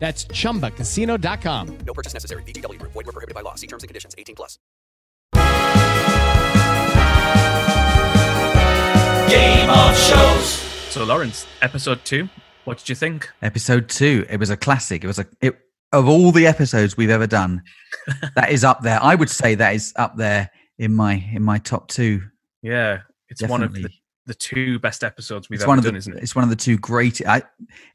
That's chumbacasino.com. No purchase necessary. VGW Group. Void where prohibited by law. See terms and conditions. 18 plus. Game of Shows. So, Laurence, episode two. What did you think? Episode two. It was a classic. It was a it of all the episodes we've ever done. that is up there. I would say that is up there in my in my top two. Yeah, it's one of the, Definitely. The two best episodes we've It's ever one of done, the isn't it? it's one of the two great. I,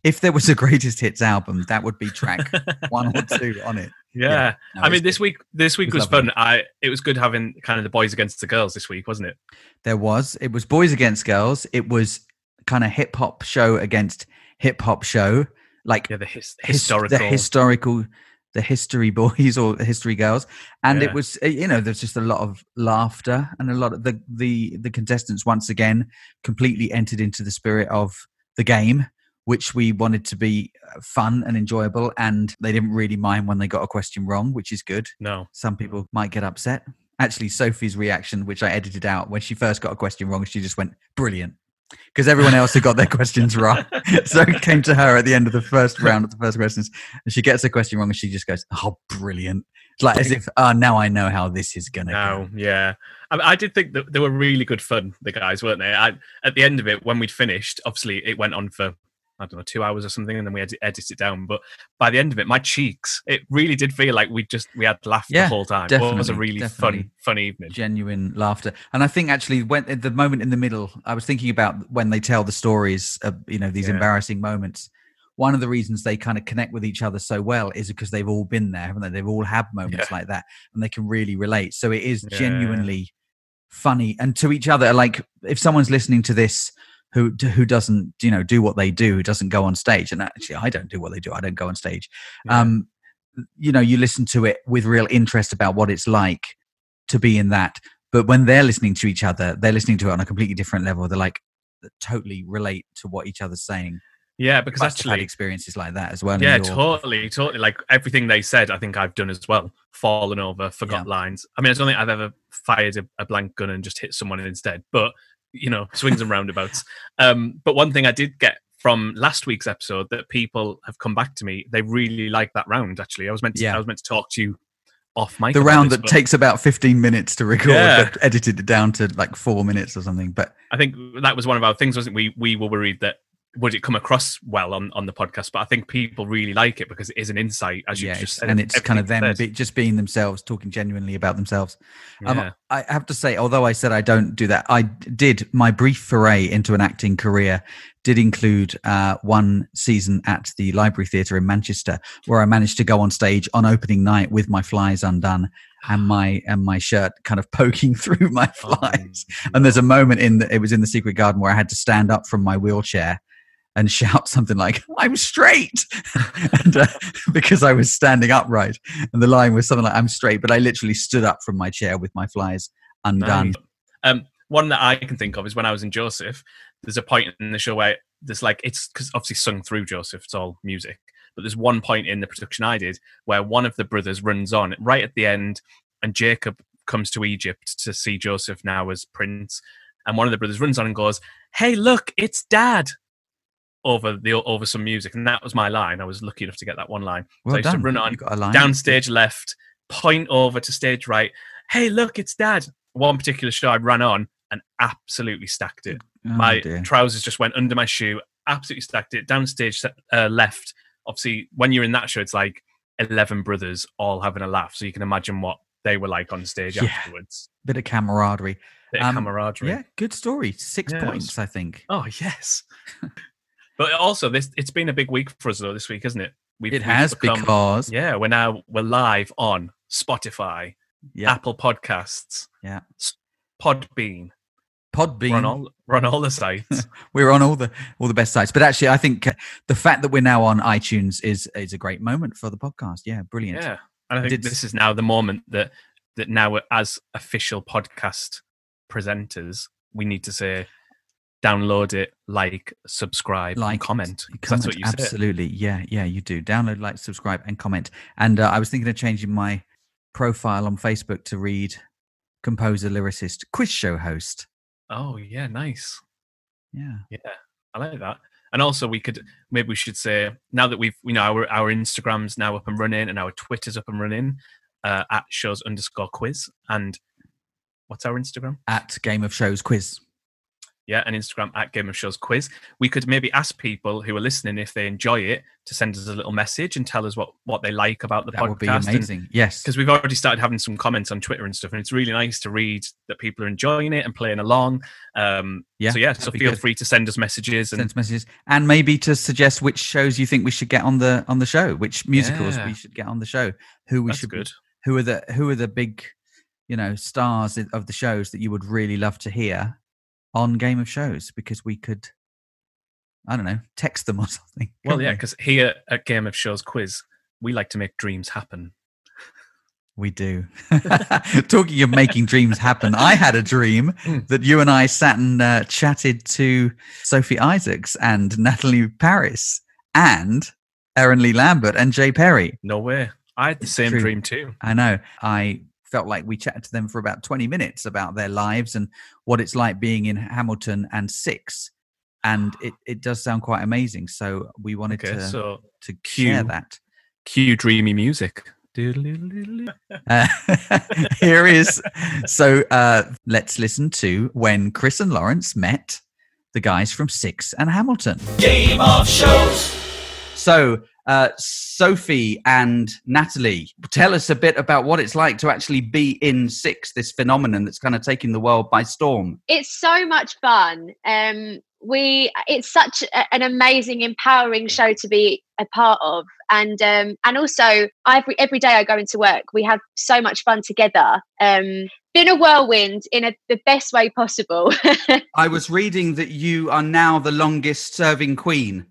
if there was a greatest hits album, that would be track one or two on it. Yeah. no, I mean, this good. week this week It was was fun. I it was good having kind of the boys against the girls this week, wasn't it? There was. It was boys against girls. It was kind of hip hop show against hip hop show, like Yeah, the his, his- historical. the historical, the history boys or the history girls, and Yeah. it was uh, you know there's just a lot of laughter and a lot of the the the contestants once again completely entered into the spirit of the game. Which we wanted to be uh, fun and enjoyable, and they didn't really mind when they got a question wrong, which is good. no. Some people might get upset. Actually, Sophie's reaction, which I edited out when she first got a question wrong, she just went, brilliant. Because everyone else had got their questions wrong. so it came to her at the end of the first round of the first questions, and she gets a question wrong and she just goes, oh, brilliant. It's like as if, oh, now I know how this is going to No, go. yeah. I, I did think that they were really good fun, the guys, weren't they? I, at the end of it, when we'd finished, obviously it went on for, I don't know, two hours or something, and then we had to edit it down. But by the end of it, my cheeks, it really did feel like we just, we had laughed Yeah, the whole time. it was a really fun, fun evening. Genuine laughter. And I think actually, when the moment in the middle, I was thinking about when they tell the stories of, you know, these Yeah. embarrassing moments. One of the reasons they kind of connect with each other so well is because they've all been there, haven't they? They've all had moments Yeah. like that and they can really relate. So it is genuinely funny and to each other. Like if someone's listening to this who who doesn't, you know, do what they do, who doesn't go on stage, and actually I don't do what they do, I don't go on stage. Yeah. Um, you know, you listen to it with real interest about what it's like to be in that. But when they're listening to each other, they're listening to it on a completely different level. They're like totally relate to what each other's saying. yeah, because have had actually, experiences like that as well. yeah, totally, totally. Like everything they said, I think I've done as well. Fallen over, forgot Yeah. lines. I mean, I don't think I've ever fired a, a blank gun and just hit someone instead, but you know, swings and roundabouts. Um, but one thing I did get from last week's episode that people have come back to me, they really like that round. Actually, I was meant to, Yeah. I was meant to talk to you off mic. the round this, that but takes about 15 minutes to record, Yeah. but edited it down to like four minutes or something. But I think that was one of our things, wasn't it? we? We were worried that would it come across well on, on the podcast, but I think people really like it because it is an insight, as you yeah, just said, and it's kind of them be, just being themselves, talking genuinely about themselves. Um, Yeah. I have to say, although I said I don't do that, I did my brief foray into an acting career did include uh, one season at the Library Theatre in Manchester, where I managed to go on stage on opening night with my flies undone and my and my shirt kind of poking through my Oh, flies. And there's a moment in the, it was in the Secret Garden where I had to stand up from my wheelchair and shout something like "I'm straight," and, uh, because I was standing upright, and the line was something like "I'm straight," but I literally stood up from my chair with my flies undone. Nice. Um, one that I can think of is when I was in Joseph. There's a point in the show where there's like it's because obviously sung through Joseph. It's all music, but there's one point in the production I did where one of the brothers runs on right at the end, and Jacob comes to Egypt to see Joseph now as prince, and one of the brothers runs on and goes, "Hey, look, it's Dad." Over the over some music, and that was my line. I was lucky enough to get that one line. Well so I used done. to run on You got a line. down stage left, point over to stage right. Hey, look, it's Dad. One particular show I ran on and absolutely stacked it. Oh, my dear. trousers just went under my shoe, absolutely stacked it. Downstage uh, left, obviously when you're in that show, it's like eleven brothers all having a laugh. So you can imagine what they were like on stage Yeah. afterwards. Bit of camaraderie. Bit of Um, camaraderie. Yeah, good story. Six Yeah, it was- points, I think. Oh yes. but also, this it's been a big week for us though this week, isn't it? We've, It has become- because yeah, we're now we're live on Spotify, yeah, Apple Podcasts, Yeah. Podbean. Podbean. We're on all we're on all the sites. we're on all the all the best sites. But actually, I think uh, the fact that we're now on iTunes is is a great moment for the podcast. Yeah, brilliant. yeah, and I think Did- this is now the moment that that now we're- as official podcast presenters, we need to say download it, like, subscribe, Like, and comment. Comment, That's what you said. absolutely. Yeah, yeah, you do. Download, like, subscribe, and comment. And uh, I was thinking of changing my profile on Facebook to read composer, lyricist, quiz show host. Oh yeah, nice. Yeah. Yeah, I like that. And also, we could maybe we should say now that we've you know our our Instagrams now up and running and our Twitter's up and running uh, at shows underscore quiz and what's our Instagram? At Game of Shows quiz. Yeah, and Instagram at Game of Shows quiz. We could maybe ask people who are listening if they enjoy it to send us a little message and tell us what what they like about the That would be podcast. amazing. Yes. Because we've already started having some comments on Twitter and stuff, and it's really nice to read that people are enjoying it and playing along. Um, Yeah, so yeah, so feel good. free to send us messages and Send messages and maybe to suggest which shows you think we should get on the on the show, which musicals Yeah. we should get on the show, who we that's should good. who are the who are the big you know stars of the shows that you would really love to hear on game of shows because we could i don't know text them or something Well, yeah, because here at Game of Shows Quiz, we like to make dreams happen. we do talking of making dreams happen i had a dream Mm. that you and i sat and uh, chatted to sophie isaacs and natalie paris and Aaron Lee Lambert and Jay Perry. No way. I had the It's same true. dream too. I know. I felt like we chatted to them for about 20 minutes about their lives and what it's like being in Hamilton and Six. And it, it does sound quite amazing. So we wanted Okay, to, so to share cue- that. cue dreamy music. Uh, here is so uh, let's listen to when Chris and Laurence met the guys from Six and Hamilton. Game of shows. So, uh, Sophie and Natalie, tell us a bit about what it's like to actually be in Six, this phenomenon that's kind of taking the world by storm. it's so much fun um we it's such a, an amazing empowering show to be a part of and um and also every every day i go into work we have so much fun together um been a whirlwind in a, the best way possible I was reading that you are now the longest serving queen.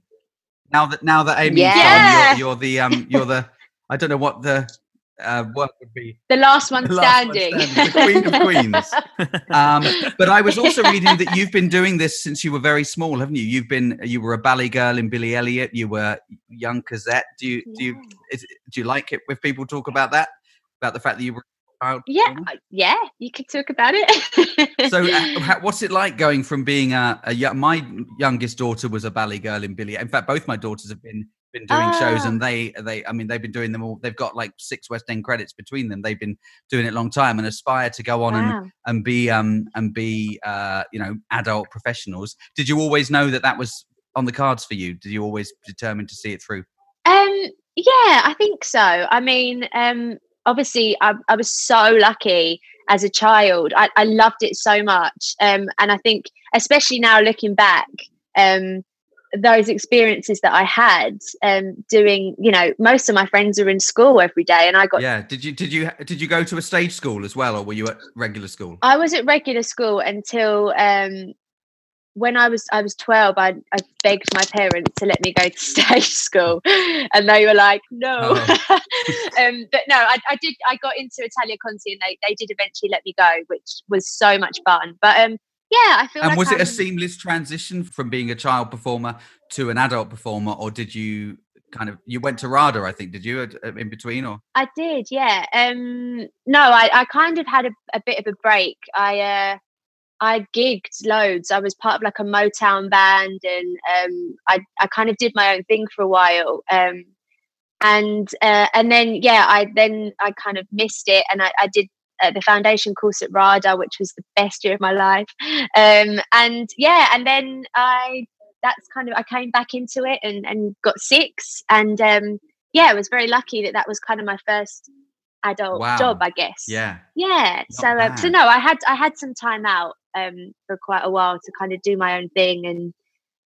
Now that now that Amy, Yeah. gone, you're, you're the um, you're the I don't know what the uh, word would be. the last one The last one standing, standing, the queen of queens. Um, but I was also reading that you've been doing this since you were very small, haven't you? You've been you were a ballet girl in Billy Elliot. You were young Cosette. Do you do you is, do you like it if people talk about that? About the fact that you were yeah performer? Yeah you could talk about it So, uh, what's it like going from being a, a? My youngest daughter was a ballet girl in Billy. In fact, both my daughters have been been doing shows, Ah. and they they I mean they've been doing them all. They've got like six West End credits between them. They've been doing it a long time and aspire to go on and and be um and be uh you know adult professionals. Did you always know that that was on the cards for you? Did you always determine to see it through? Um, yeah, I think so. I mean, um, obviously, I, I was so lucky as a child. I, I loved it so much, um, and I think, especially now looking back, um, those experiences that I had, um, doing, you know, most of my friends are in school every day, and I got. Yeah. Did you did you did you go to a stage school as well, or were you at regular school? I was at regular school until um, when I was I was twelve. I, I begged my parents to let me go to stage school, and they were like, "No." Oh. um, but no, I, I did. I got into Italia Conti, and they, they did eventually let me go, which was so much fun. But um, yeah, I feel. And like was it a I'm- seamless transition from being a child performer to an adult performer, or did you kind of you went to RADA? I think did you at- in between, or I did, yeah. Um, no, I, I kind of had a, a bit of a break. I uh, I gigged loads. I was part of like a Motown band, and um, I I kind of did my own thing for a while. Um, and uh, and then yeah, I then I kind of missed it, and I, I did. Uh, the foundation course at RADA, which was the best year of my life, um, and yeah, and then I that's kind of I came back into it and and got six, and um, yeah, I was very lucky that that was kind of my first adult Wow. job, I guess. Yeah. Yeah. So um, so no, I had I had some time out um for quite a while to kind of do my own thing and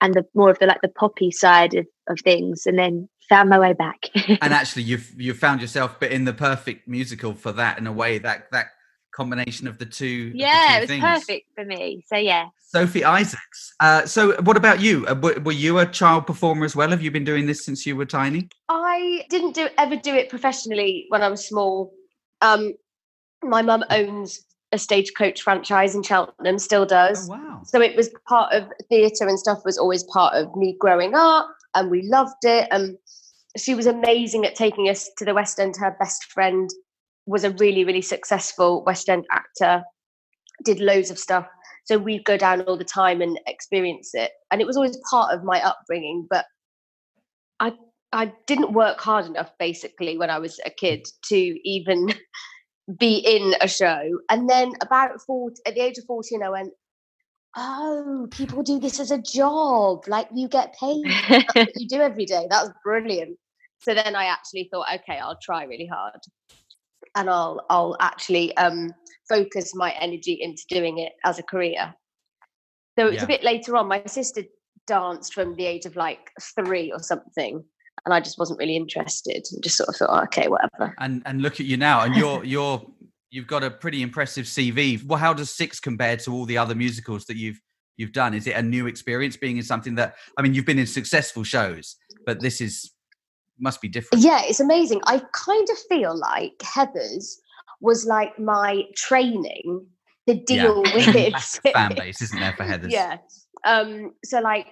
and the more of the like the poppy side of, of things, and then found my way back. and actually you've you've found yourself but in the perfect musical for that in a way that that combination of the two of the yeah, two it was things. perfect for me. So yeah. sophie isaacs uh, so what about you uh, were, were you a child performer as well have you been doing this since you were tiny I didn't do ever do it professionally when I was small. Um, my mum owns a stagecoach franchise in Cheltenham, still does. oh wow So it was part of theatre and stuff was always part of me growing up, and we loved it. And she was amazing at taking us to the West End. Her best friend was a really, really successful West End actor, did loads of stuff. So we'd go down all the time and experience it. And it was always part of my upbringing, but I I didn't work hard enough basically when I was a kid to even be in a show. And then about 40, at the age of 14, I went, oh, people do this as a job. Like you get paid. That's what you do every day. That was brilliant. So then I actually thought, okay, I'll try really hard. And I'll I'll actually um, focus my energy into doing it as a career. So it was Yeah. a bit later on. My sister danced from the age of like three or something, and I just wasn't really interested. and Just sort of thought, "Oh, okay, whatever. and and look at you now and you're you're you've got a pretty impressive cv well how does six compare to all the other musicals that you've you've done is it a new experience being in something that i mean you've been in successful shows but this is must be different Yeah, it's amazing. I kind of feel like Heathers was like my training to deal a with fan base isn't there for Heathers yeah um so like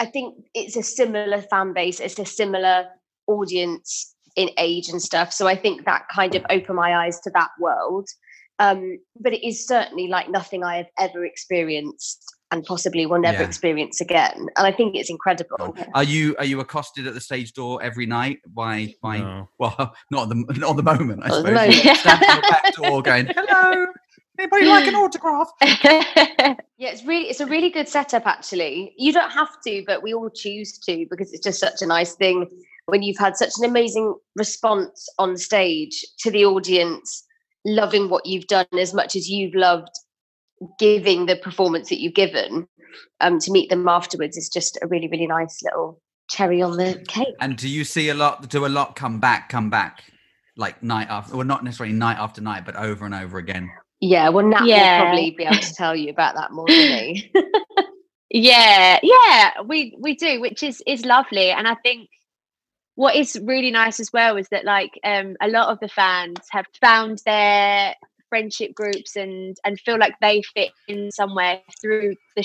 i think it's a similar fan base it's a similar audience in age and stuff so i think that kind of opened my eyes to that world um but it is certainly like nothing i have ever experienced and possibly will never Yeah. experience again and i think it's incredible Are you are you accosted at the stage door every night by by No. well not at the not at the moment I Not at the suppose moment. You're standing at the back door going hello anybody like an autograph? Yeah it's really it's a really good setup actually. You don't have to but we all choose to because it's just such a nice thing when you've had such an amazing response on stage to the audience loving what you've done as much as you've loved giving the performance that you've given um to meet them afterwards. Is just a really really nice little cherry on the cake. And do you see a lot do a lot come back come back like night after well not necessarily night after night but over and over again yeah well nat Yeah. will probably be able to tell you about that more than me yeah yeah we we do which is is lovely and i think what is really nice as well is that like um a lot of the fans have found their friendship groups and and feel like they fit in somewhere through the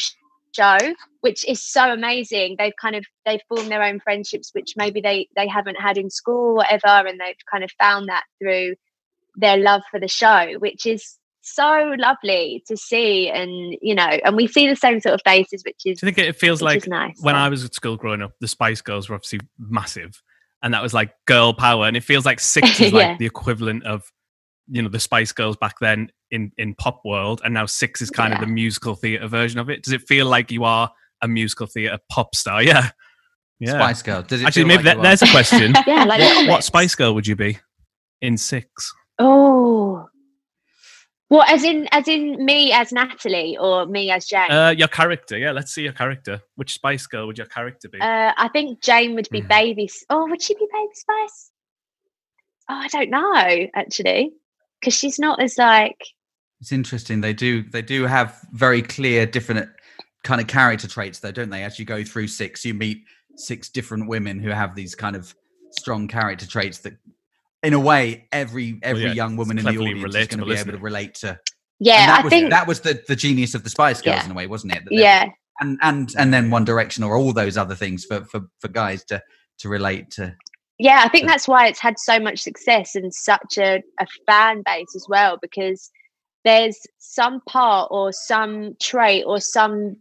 show which is so amazing they've kind of they've formed their own friendships which maybe they they haven't had in school or whatever and they've kind of found that through their love for the show which is so lovely to see and you know and we see the same sort of faces which is Do you think it feels like nice when so. I was at school growing up, the Spice Girls were obviously massive, and that was like girl power, and it feels like Six is like Yeah. the equivalent of you know the Spice Girls back then in in pop world, and now Six is kind of the musical theater version of it. Does it feel like you are a musical theater pop star? Yeah, yeah. spice girl does it Actually, maybe like that, there's a question. yeah like what, what. Spice Girl would you be in Six? oh well as in as in me as natalie or me as jane Uh, your character, yeah. Let's see your character. Which Spice Girl would your character be? Uh, I think Jane would be Mm. baby. S- Oh, would she be baby spice? Oh, I don't know actually, because she's not as like. It's interesting. They do they do have very clear different kind of character traits though, don't they? As you go through six, you meet six different women who have these kind of strong character traits that in a way every every yeah, young woman in the cleverly audience is going to be isn't able to relate to. Yeah, that I was think. that was the the genius of the Spice Girls Yeah. in a way, wasn't it? That yeah, and and and then One Direction or all those other things for for for guys to to relate to. yeah, I think Yeah. that's why it's had so much success and such a, a fan base as well, because there's some part or some trait or some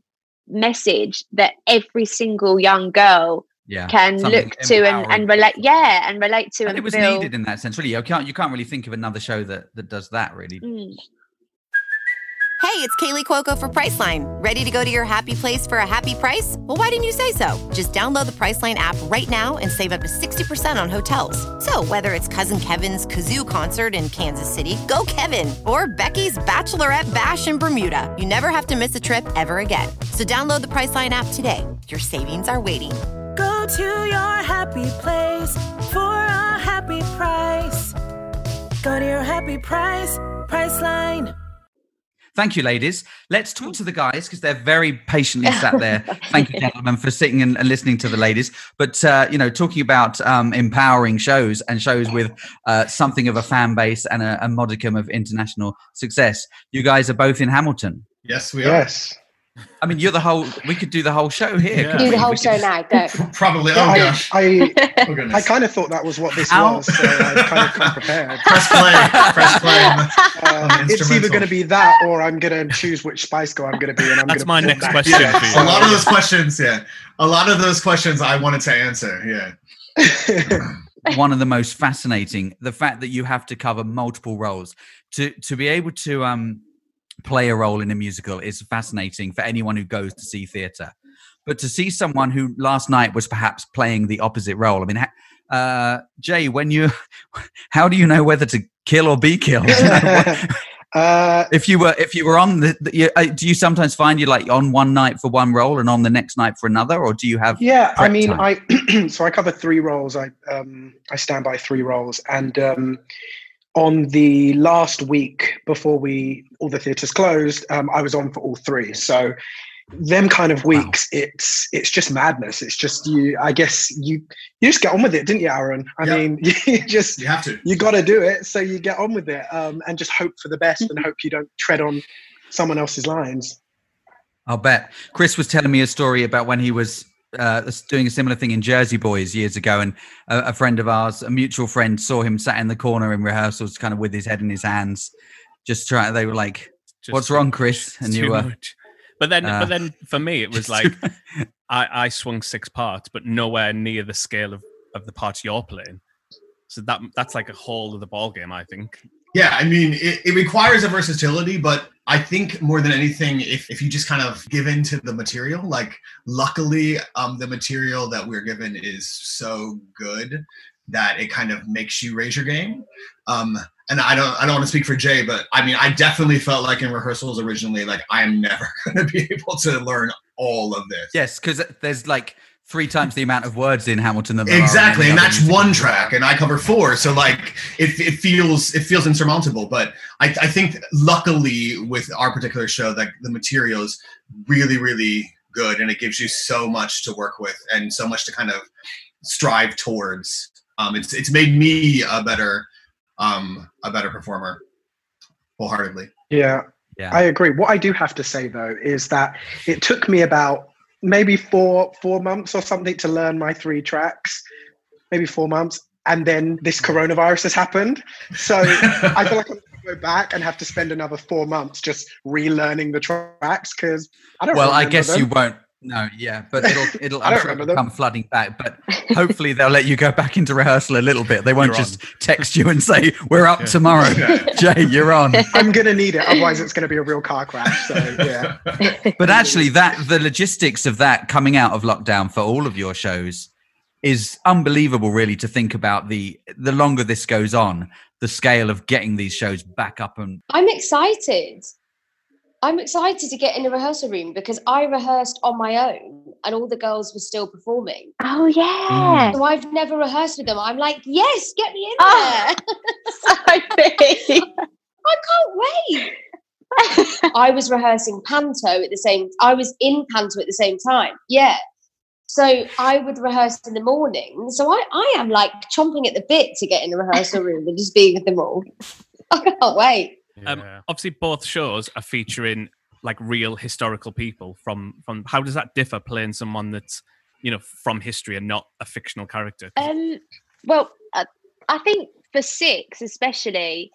message that every single young girl Yeah, can look to and, empowering and relate. Yeah, and relate to and and, it was feel. needed in that sense. Really, you can't you can't really think of another show that that does that. Really, Mm. Hey, it's Kaley Cuoco for Priceline. Ready to go to your happy place for a happy price? Well, why didn't you say so? Just download the Priceline app right now and save up to 60% on hotels. So, whether it's Cousin Kevin's Kazoo concert in Kansas City, go Kevin, or Becky's Bachelorette Bash in Bermuda, you never have to miss a trip ever again. So, download the Priceline app today. Your savings are waiting. Go to your happy place for a happy price. Go to your happy price, Priceline. Thank you, ladies. Let's talk to the guys because they're very patiently sat there. Thank you, gentlemen, for sitting and, and listening to the ladies. But uh, you know, talking about um, empowering shows and shows with uh, something of a fan base and a, a modicum of international success. You guys are both in Hamilton. Yes, we are. Yes. I mean, you're the whole. We could do the whole show here. couldn't Do the whole We show could- now. Go. Probably. Yeah, Oh I, gosh. I, Oh I kind of thought that was what this How? was, so I kind of come prepared. Press play. Press play. on the- on the Uh, it's either going to be that, or I'm going to choose which Spice Girl I'm going to be, and I'm That's my to. next question Yeah, for you. a lot of those questions. Yeah, a lot of those questions I wanted to answer. Yeah. one of the most fascinating the fact that you have to cover multiple roles to to be able to um play a role in a musical is fascinating for anyone who goes to see theater but to see someone who last night was perhaps playing the opposite role i mean uh jay when you how do you know whether to kill or be killed You know, uh, if you were if you were on the, the you, uh, do you sometimes find you like on one night for one role and on the next night for another or do you have yeah, I mean, time? I so I cover three roles. I um, I stand by three roles, and um, on the last week before we all the theaters closed, um, I was on for all three. So them kind of weeks, it's it's just madness. It's just you. I guess you you just get on with it, didn't you, Aaron? I mean, you just You have to. you got to do it, so you get on with it, um, and just hope for the best, and hope you don't tread on someone else's lines. I'll bet. Chris was telling me a story about when he was uh, doing a similar thing in Jersey Boys years ago, and a, a friend of ours, a mutual friend, saw him sat in the corner in rehearsals, kind of with his head in his hands, just trying. They were like, Just "What's wrong, Chris?" And you were. much. But then, uh, but then for me, it was like I, I swung six parts, but nowhere near the scale of, of the parts you're playing. So that that's like a whole of the ball game, I think. Yeah, I mean, it, it requires a versatility, but I think more than anything, if, if you just kind of give in to the material, like luckily, um, the material that we're given is so good that it kind of makes you raise your game. Um, and I don't, I don't want to speak for Jay, but I mean, I definitely felt like in rehearsals originally, like I am never going to be able to learn all of this. Yes, because there's like three times the amount of words in Hamilton than there exactly any and that's one track and i cover four so like it, it feels it feels insurmountable but I, I think luckily with our particular show that the material is really really good and it gives you so much to work with and so much to kind of strive towards um it's it's made me a better um a better performer wholeheartedly Yeah, Yeah. I agree. What I do have to say though is that it took me about maybe four four months or something to learn my three tracks, maybe four months, and then this coronavirus has happened. So I feel like I'm going to go back and have to spend another four months just relearning the tracks because I don't. Well, I guess them. you won't. No, yeah, but it'll it'll I I'm sure it'll come flooding back. But hopefully they'll let you go back into rehearsal a little bit. They won't You're just text you and say we're up Yeah. tomorrow. Jay, you're on. I'm gonna need it, otherwise it's gonna be a real car crash. So yeah, But actually, that the logistics of that coming out of lockdown for all of your shows is unbelievable. Really, to think about the the longer this goes on, the scale of getting these shows back up and I'm excited. I'm excited to get in the rehearsal room because I rehearsed on my own and all the girls were still performing. Oh yeah. So I've never rehearsed with them. I'm like, yes, get me in Oh. there. Sophie. I can't wait. I was rehearsing panto at the same I was in panto at the same time. Yeah. So I would rehearse in the morning. So I, I am like chomping at the bit to get in the rehearsal room and just be with them all. I can't wait. Um, obviously, both shows are featuring like real historical people from from. How does that differ playing someone that's you know from history and not a fictional character? Um, well, uh, I think for six, especially,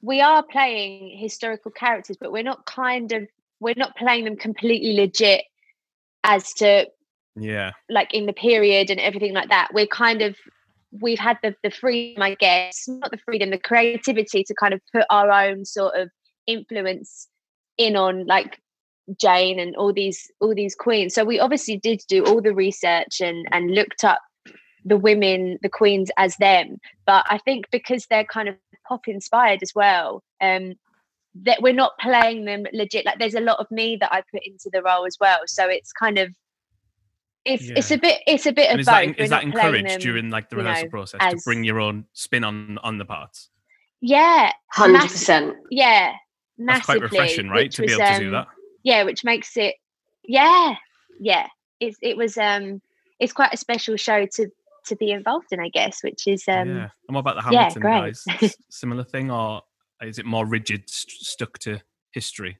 we are playing historical characters, but we're not kind of we're not playing them completely legit as to Yeah, like in the period and everything like that. We're kind of we've had the the freedom, I guess, not the freedom, the creativity to kind of put our own sort of influence in on like Jane and all these all these queens. So we obviously did do all the research and and looked up the women, the queens as them. But I think because they're kind of pop inspired as well, um, that we're not playing them legit. Like there's a lot of me that I put into the role as well. So it's kind of it's it's a bit it's a bit And of is both. that, is that encouraged them, during like the you rehearsal know, process to bring your own spin on on the parts? Yeah, Hundred mass- percent. Yeah, That's massively. quite refreshing, right? which To be was, able to do um, that. Yeah, which makes it. Yeah, yeah. It's it was um it's quite a special show to to be involved in, I guess, which is um yeah. And what about the Hamilton great. guys? Similar thing, or is it more rigid, st- stuck to history?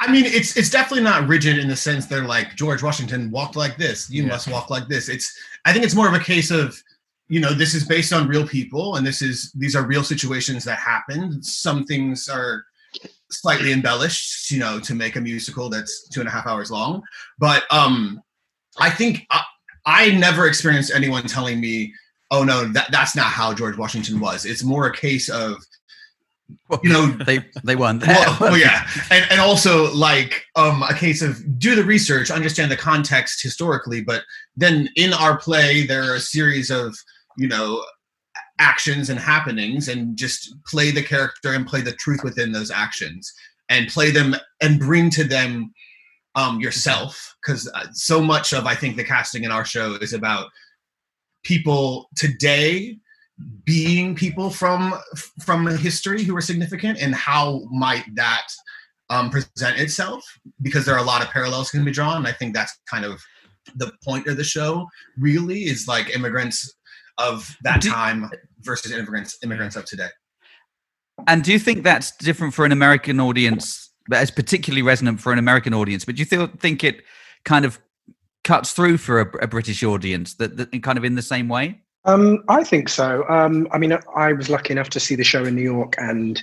I mean, it's it's definitely not rigid in the sense they're like George Washington walked like this. You Yeah. must walk like this. It's I think it's more of a case of you know this is based on real people and this is these are real situations that happen. Some things are slightly embellished, you know, to make a musical that's two and a half hours long. But um, I think I, I never experienced anyone telling me, "Oh no, that that's not how George Washington was." It's more a case of you know they they weren't there. well, well, yeah and, and also like um a case of do the research understand the context historically but then in our play there are a series of you know actions and happenings and just play the character and play the truth within those actions and play them and bring to them um yourself because so much of i think the casting in our show is about people today being people from from history who are significant and how might that um, present itself because there are a lot of parallels can be drawn and i think that's kind of the point of the show really is like immigrants of that time versus immigrants immigrants of today And do you think that's different for an American audience? That is particularly resonant for an American audience, but do you feel, think it kind of cuts through for a, a British audience that, that kind of in the same way? Um, I think so. Um, I mean, I was lucky enough to see the show in New York, and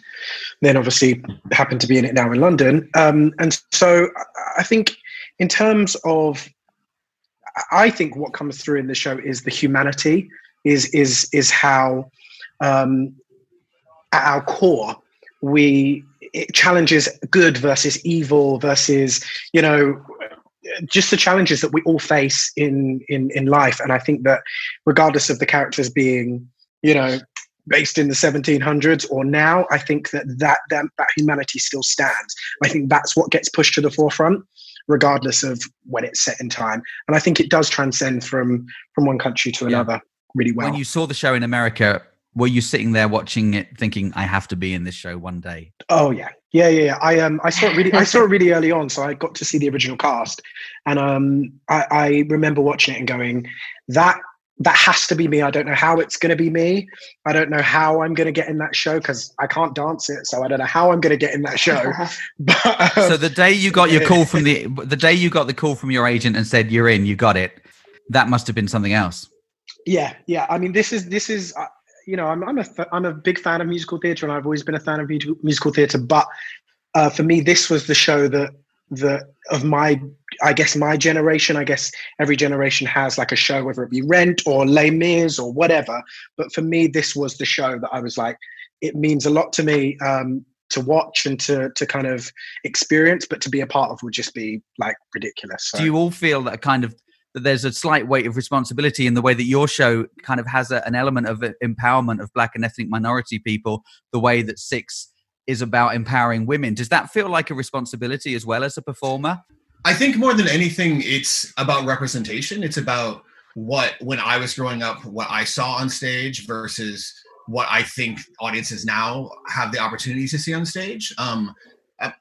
then obviously happened to be in it now in London. Um, and so I- think, in terms of, I think what comes through in the show is the humanity. Is is is how, um, at our core, we it challenges good versus evil versus you know just the challenges that we all face in in in life. And i think that regardless of the characters being you know based in the 1700s or now i think that that that, that humanity still stands. I think that's what gets pushed to the forefront regardless of when it's set in time. And i think it does transcend from from one country to another really well. When you saw the show in America, were you sitting there watching it thinking, I have to be in this show one day? Oh yeah, yeah, yeah. yeah. I um I saw it really I saw it really early on, so I got to see the original cast, and um I, I remember watching it and going, that that has to be me. I don't know how it's going to be me. I don't know how I'm going to get in that show because I can't dance it, so I don't know how I'm going to get in that show. but so the day you got your call from the the day you got the call from your agent and said you're in, you got it. That must have been something else. Yeah, yeah. I mean, this is this is uh, you know, I'm I'm a I'm a big fan of musical theatre, and I've always been a fan of mu- musical theatre. But uh, for me, this was the show that that of my I guess my generation. I guess every generation has like a show, whether it be Rent or Les Mis or whatever. But for me, this was the show that I was like, it means a lot to me um, to watch and to to kind of experience, but to be a part of would just be like ridiculous. So. Do you all feel that kind of that there's a slight weight of responsibility in the way that your show kind of has a, an element of empowerment of black and ethnic minority people, the way that Six is about empowering women? Does that feel like a responsibility as well as a performer? I think more than anything, it's about representation. It's about what, when I was growing up, what I saw on stage versus what I think audiences now have the opportunity to see on stage. Um, I,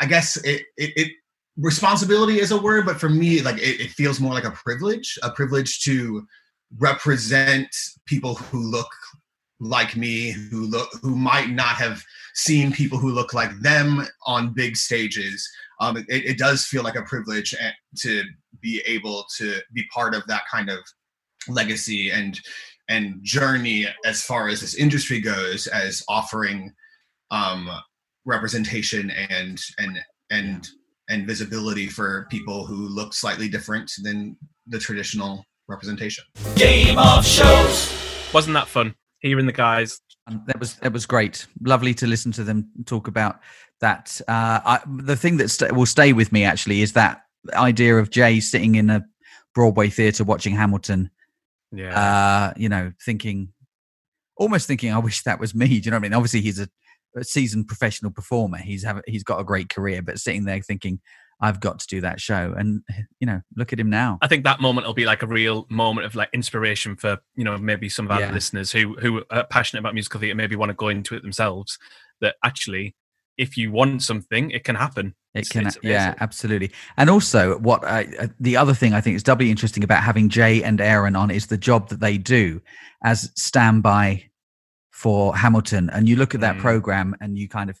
I guess it, it, it responsibility is a word, but for me, like it, it feels more like a privilege, a privilege to represent people who look like me, who look who might not have seen people who look like them on big stages. Um, it, it does feel like a privilege to be able to be part of that kind of legacy and and journey as far as this industry goes, as offering um, representation and and and and visibility for people who look slightly different than the traditional representation. Game of shows. Wasn't that fun? Hearing the guys. Um, that was that was great. Lovely to listen to them talk about that uh, I, the thing that st- will stay with me actually is that idea of Jay sitting in a Broadway theater watching Hamilton. Yeah. Uh, you know, thinking, almost thinking, I wish that was me. Do you know what I mean? Obviously, he's a, a seasoned professional performer. He's have he's got a great career, but sitting there thinking, I've got to do that show, and you know, look at him now. I think that moment will be like a real moment of like inspiration for you know maybe some of our Yeah. listeners who who are passionate about musical theatre, maybe want to go into it themselves. That actually, if you want something, it can happen. It It's- can, it's yeah, absolutely. And also, what I, uh, the other thing I think is doubly interesting about having Jay and Aaron on is the job that they do as standby for Hamilton. And you look at that Mm. program, and you kind of,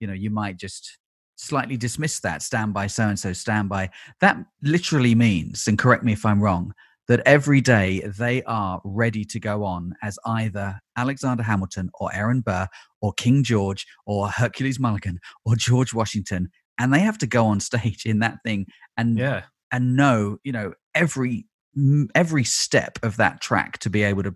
you know, you might just slightly dismiss that standby so and so standby. That literally means, and correct me if I'm wrong, that every day they are ready to go on as either Alexander Hamilton or Aaron Burr or King George or Hercules Mulligan or George Washington, and they have to go on stage in that thing and Yeah. and know you know every every step of that track to be able to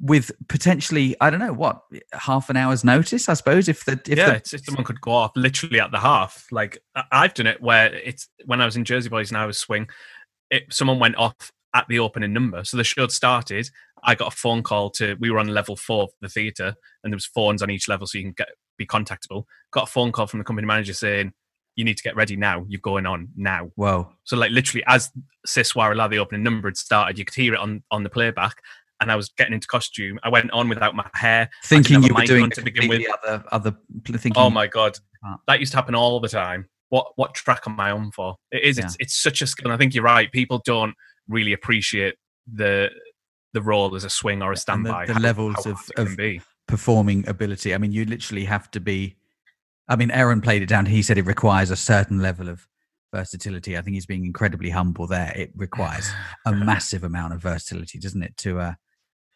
with potentially I don't know what half an hour's notice I suppose if the if yeah, the, someone could go off literally at the half. Like I've done it where it's when I was in Jersey Boys and I was swing. It someone went off at the opening number, so the show had started. I got a phone call to. We were on level four of the theatre, and there was phones on each level, so you can get be contactable. Got a phone call from the company manager saying, "You need to get ready now. You're going on now." whoa So like literally as Ces Soirées-là the opening number had started, you could hear it on on the playback. And I was getting into costume. I went on without my hair. Thinking you were doing to begin with. other other thinking Oh my god, Ah. that used to happen all the time. What what track am I on for? It is. It's it's such a skill. And I think you're right. People don't really appreciate the the role as a swing or a and the, standby. the how- levels how of, hard it can of performing ability. I mean, you literally have to be. I mean, Aaron played it down. He said it requires a certain level of versatility. I think he's being incredibly humble there. It requires a massive amount of versatility, doesn't it, to uh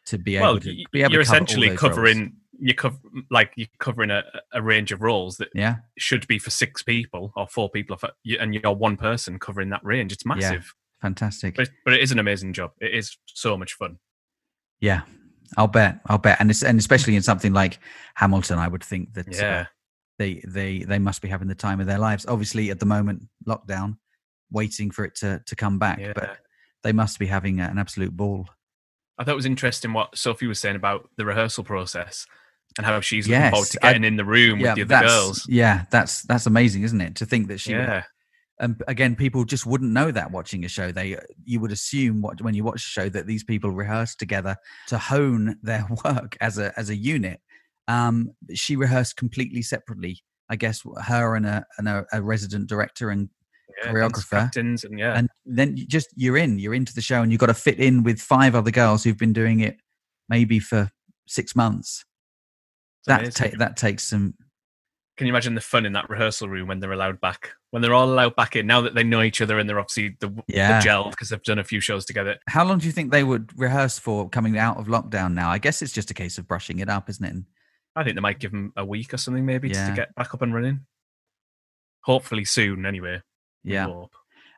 to be able Well, to be able you're cover essentially roles. covering you cover like you're covering a, a range of roles that Yeah. should be for six people or four people, you- and you're one person covering that range. It's massive. Fantastic. But, but it is an amazing job. It is so much fun. Yeah, I'll bet. I'll bet, and it's, and especially in something like Hamilton, I would think that uh, Yeah. they they they must be having the time of their lives. Obviously, at the moment, lockdown, waiting for it to to come back, Yeah. but they must be having an absolute ball. I thought it was interesting what Sophie was saying about the rehearsal process and how she's looking Yes, forward to I- getting in the room yeah, with the other girls. Yeah, that's that's amazing, isn't it? To think that she would- Yeah. and again, people just wouldn't know that watching a show. They you would assume what when you watch a show that these people rehearse together to hone their work as a as a unit. Um, she rehearsed completely separately. I guess her and a and a, a resident director and choreographer, captains and yeah. and then you just you're in. You're into the show, and you've got to fit in with five other girls who've been doing it maybe for six months. That ta- that takes some Can you imagine the fun in that rehearsal room when they're allowed back? When they're all allowed back in, now that they know each other and they're obviously the, Yeah. the gelled because they've done a few shows together. How long do you think they would rehearse for coming out of lockdown now? I guess it's just a case of brushing it up, isn't it? And I think they might give them a week or something maybe Yeah. to get back up and running. Hopefully soon, anyway. Yeah. hope.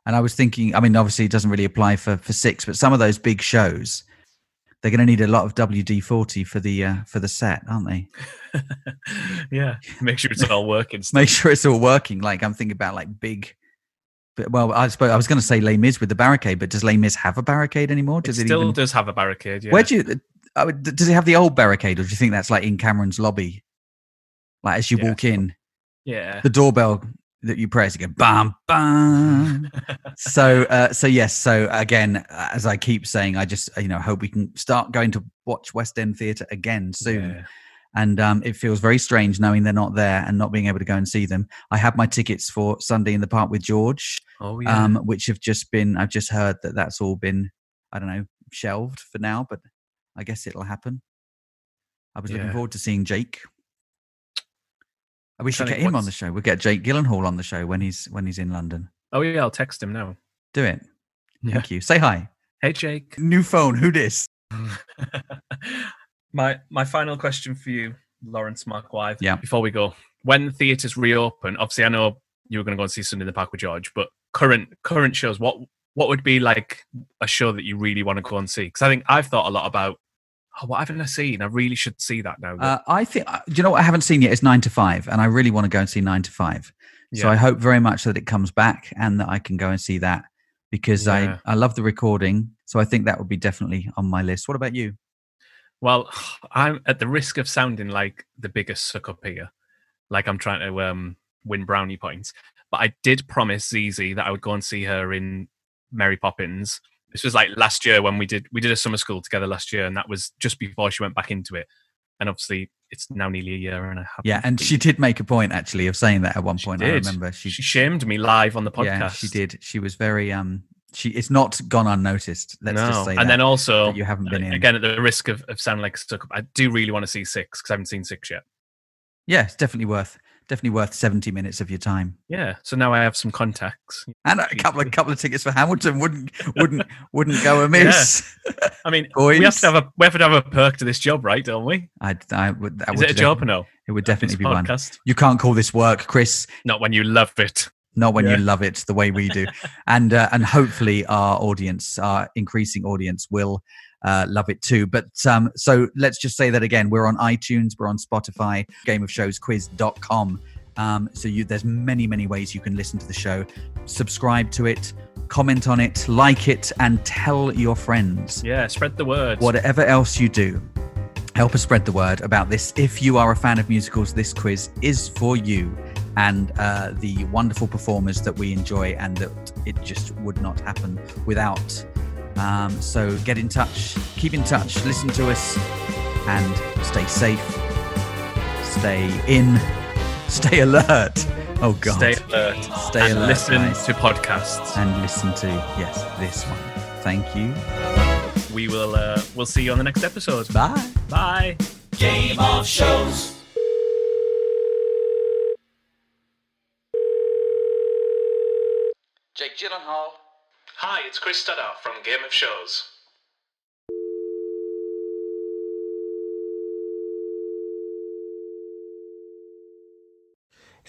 And I was thinking, I mean, obviously it doesn't really apply for, for six, but some of those big shows, they're going to need a lot of WD forty for the uh, for the set, aren't they? yeah, make sure it's all working. Make sure it's all working. Like I'm thinking about like big. But, well, I suppose I was going to say Les Mis with the barricade, but does Les Mis have a barricade anymore? It Does it, still even? does have a barricade. Yeah. Where do you? Does it have the old barricade, or do you think that's like in Cameron's lobby? Like as you Yeah. walk in, Yeah. the doorbell that you you go bam bam. so uh, so yes so again as i keep saying i just you know hope we can start going to watch west end theatre again soon Yeah. and um, it feels very strange knowing they're not there and not being able to go and see them i have my tickets for sunday in the park with george Oh yeah. um, which have just been i've just heard that that's all been i don't know shelved for now but i guess it'll happen i was looking forward to seeing jake we should get him on the show we'll get jake gyllenhaal on the show when he's when he's in london oh yeah, I'll text him now. do it Yeah. thank you say hi Hey Jake. new phone who dis my my final question for you, Laurence Mark Wythe. Yeah. Before we go, when theatres reopen, obviously I know you were going to go and see Sunday in the Park with George, but current current shows, what what would be like a show that you really want to go and see? Because I think I've thought a lot about Oh, what I haven't I seen? I really should see that now. Uh, I think. uh, Do you know what I haven't seen yet? Is Nine to Five, and I really want to go and see Nine to Five. So I hope very much that it comes back and that I can go and see that because Yeah. I I love the recording. So I think that would be definitely on my list. What about you? Well, I'm at the risk of sounding like the biggest suck up here, like I'm trying to um, win brownie points. But I did promise Zizi that I would go and see her in Mary Poppins. This was like last year when we did we did a summer school together last year, and that was just before she went back into it. And obviously, it's now nearly a year and a half. Yeah, and she did make a point actually of saying that at one point. I remember she She shamed me live on the podcast. Yeah, she did. She was very um. She it's not gone unnoticed. Let's no. just say. and that, then also you haven't been in. again at the risk of, of sounding like a stuck up. I do really want to see six because I haven't seen six yet. Yeah, it's definitely worth definitely worth seventy minutes of your time. Yeah, so now I have some contacts. And a couple of couple of tickets for Hamilton wouldn't wouldn't wouldn't go amiss. I mean, we have to have a we have to have a perk to this job, right? Don't we? I, I would. That Is would it a job or no? It would definitely This be one. podcast? You can't call this work, Chris. Not when you love it. Not when Yeah. you love it the way we do, and uh, and hopefully our audience, our increasing audience, will uh, love it too. But um, so let's just say that again. We're on iTunes, we're on Spotify, GameOfShowsQuiz.com. Um, so you, there's many many ways you can listen to the show. Subscribe to it, comment on it, like it, and tell your friends. Yeah, spread the word. Whatever else you do, help us spread the word about this. If you are a fan of musicals, this quiz is for you and uh, the wonderful performers that we enjoy and that it just would not happen without. Um, so get in touch, keep in touch, listen to us, and stay safe, stay in, stay alert. Oh, God. Stay alert. Stay and alert. listen guys. to podcasts. And listen to, yes, this one. Thank you. We will uh, we'll see you on the next episode. Bye. Bye. Game of Shows. Jake Gyllenhaal. Hi, it's Chris Stoddart from Game of Shows.